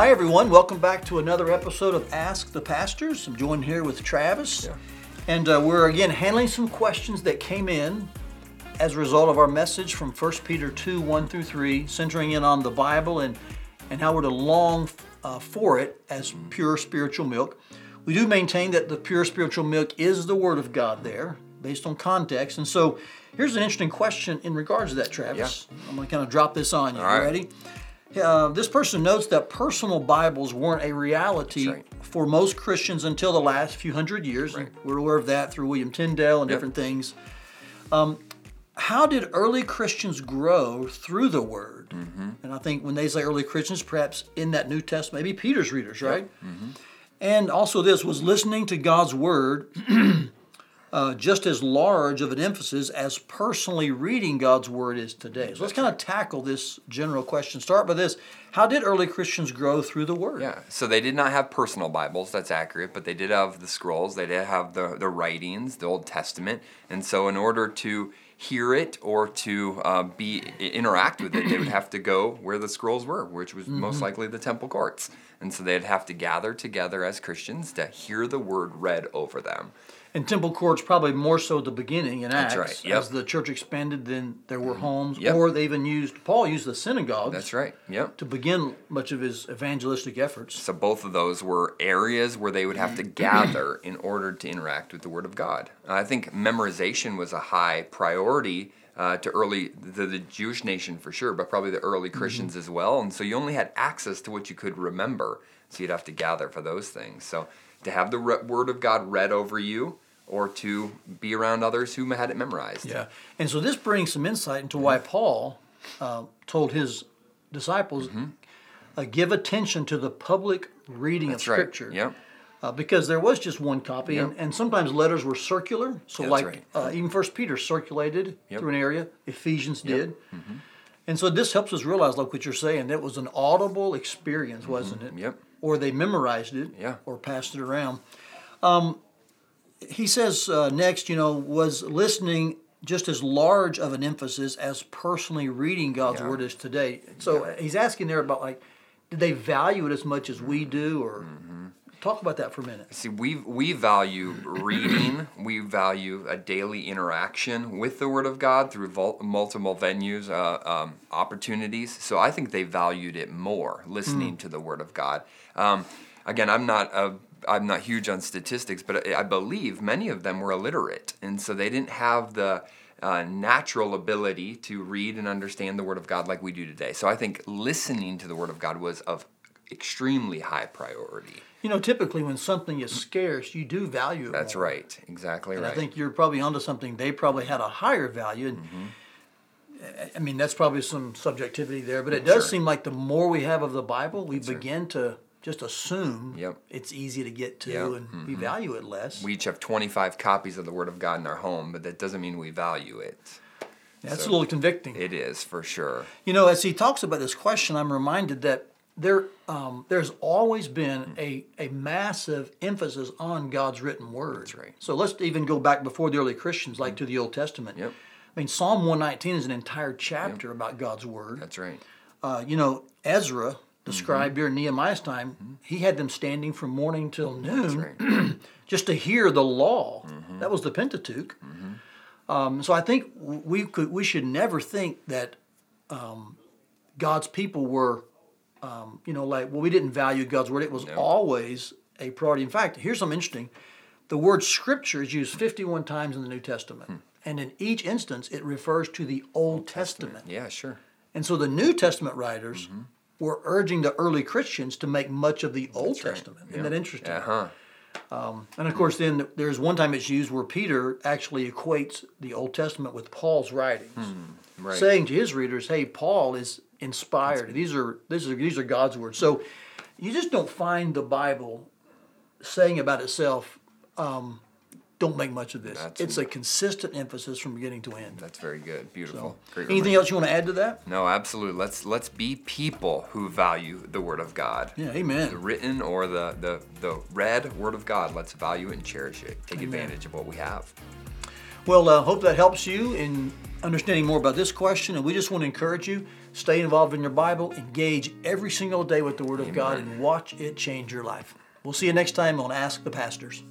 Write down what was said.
Hi, everyone. Welcome back to another episode of Ask the Pastors. I'm joined here with Travis. Yeah. And uh, we're again handling some questions that came in as a result of our message from 1 Peter 2 1 through 3, centering in on the Bible and, and how we're to long uh, for it as pure spiritual milk. We do maintain that the pure spiritual milk is the Word of God there, based on context. And so here's an interesting question in regards to that, Travis. I'm going to kind of drop this on you. All right. You ready? Uh, this person notes that personal Bibles weren't a reality right. for most Christians until the last few hundred years. and We're aware of that through William Tyndale and Yep. different things. Um, how did early Christians grow through the Word? Mm-hmm. And I think when they say early Christians, perhaps in that New Testament, maybe Peter's readers, right? Mm-hmm. And also, this was listening to God's Word uh, just as large of an emphasis as personally reading God's Word is today. So let's kind of tackle this general question. Start with this How did early Christians grow through the Word? Yeah, so they did not have personal Bibles, that's accurate, but they did have the scrolls, they did have the, the writings, the Old Testament. And so, in order to hear it or to uh, be interact with it, they would have to go where the scrolls were, which was Mm-hmm. most likely the temple courts. And so, they'd have to gather together as Christians to hear the word read over them. And temple courts probably more so at the beginning in Acts. That's right, yep. As the church expanded, then there were mm. homes, Yep. or they even used Paul used the synagogues That's right, yep. to begin much of his evangelistic efforts. So both of those were areas where they would have to mm. gather in order to interact with the Word of God. I think memorization was a high priority uh, to early the, the Jewish nation for sure, but probably the early mm-hmm. Christians as well. And so you only had access to what you could remember, so you'd have to gather for those things. So to have the re- Word of God read over you, or to be around others who had it memorized. Yeah, and so this brings some insight into why Paul uh, told his disciples, uh, "Give attention to the public reading Mm-hmm. That's of right. Scripture." Yep. uh, because there was just one copy, and, Yep. and sometimes letters were circular. So, That's like right. uh, even First Peter circulated Yep. through an area. Ephesians did, Mm-hmm. and so this helps us realize, like what you're saying, that was an audible experience, wasn't it? Mm-hmm. Yep. Or they memorized it, Yeah. or passed it around. Um, he says uh, next, you know, was listening just as large of an emphasis as personally reading God's Yeah. word is today. So uh, he's asking there about like, did they value it as much as we do, or Mm-hmm. Talk about that for a minute? See, we we value reading. we value a daily interaction with the Word of God through vol- multiple venues, uh, um, opportunities. So I think they valued it more, listening to the Word of God. Um, again, I'm not a I'm not huge on statistics, but I I believe many of them were illiterate, and so they didn't have the uh, natural ability to read and understand the Word of God like we do today. So I think listening to the Word of God was of extremely high priority. You know, typically when something is scarce, you do value it. That's more. right. Exactly And right. I think you're probably onto something. They probably had a higher value. And mm-hmm. I- I mean, that's probably some subjectivity there, but it does Sure. seem like the more we have of the Bible, we begin to just assume Yep. it's easy to get to Yep. and we mm-hmm. value it less. we each have 25 copies of the Word of God in our home, but that doesn't mean we value it. that's so a little convicting. It is for sure. You know, as he talks about this question, I'm reminded that there um, there's always been a, a massive emphasis on God's written word. That's right. So let's even go back before the early Christians, like to the Old Testament. Yep. I mean, Psalm 119 is an entire chapter about God's word. That's right. Uh, you know, Ezra, the Mm-hmm. scribe during Nehemiah's time, he had them standing from morning till That's noon right. Mm-hmm. just to hear the law. That was the Pentateuch. Um, so I think we could we should never think that um, God's people were, um, you know, like well we didn't value God's word. It was No. always a priority. In fact, here's something interesting: the word Scripture is used 51 times in the New Testament, Hmm. and in each instance it refers to the Old Testament. Yeah, sure. And so the New Testament writers were urging the early Christians to make much of the Old Mm-hmm. right. Testament. Isn't Yeah. that interesting? Uh huh. And of course, then there's one time it's used where Peter actually equates the Old Testament with Paul's writings, Hmm, Right. saying to his readers, "Hey, Paul is inspired. These are these are these are God's words." So you just don't find the Bible saying about itself, um, "Don't make much of this." That's- it's a consistent emphasis from beginning to end. That's very good. Beautiful. Great Anything else you want to add to that? No, absolutely. Let's let's be people who value the Word of God. Yeah, amen. The Amen. written or the, the, the read Word of God. Let's value it and cherish it. Take advantage of what we have. Well, uh, hope that helps you in understanding more about this question. And we just want to encourage you stay involved in your Bible, engage every single day with the Word of God, and watch it change your life. We'll see you next time on Ask the Pastors.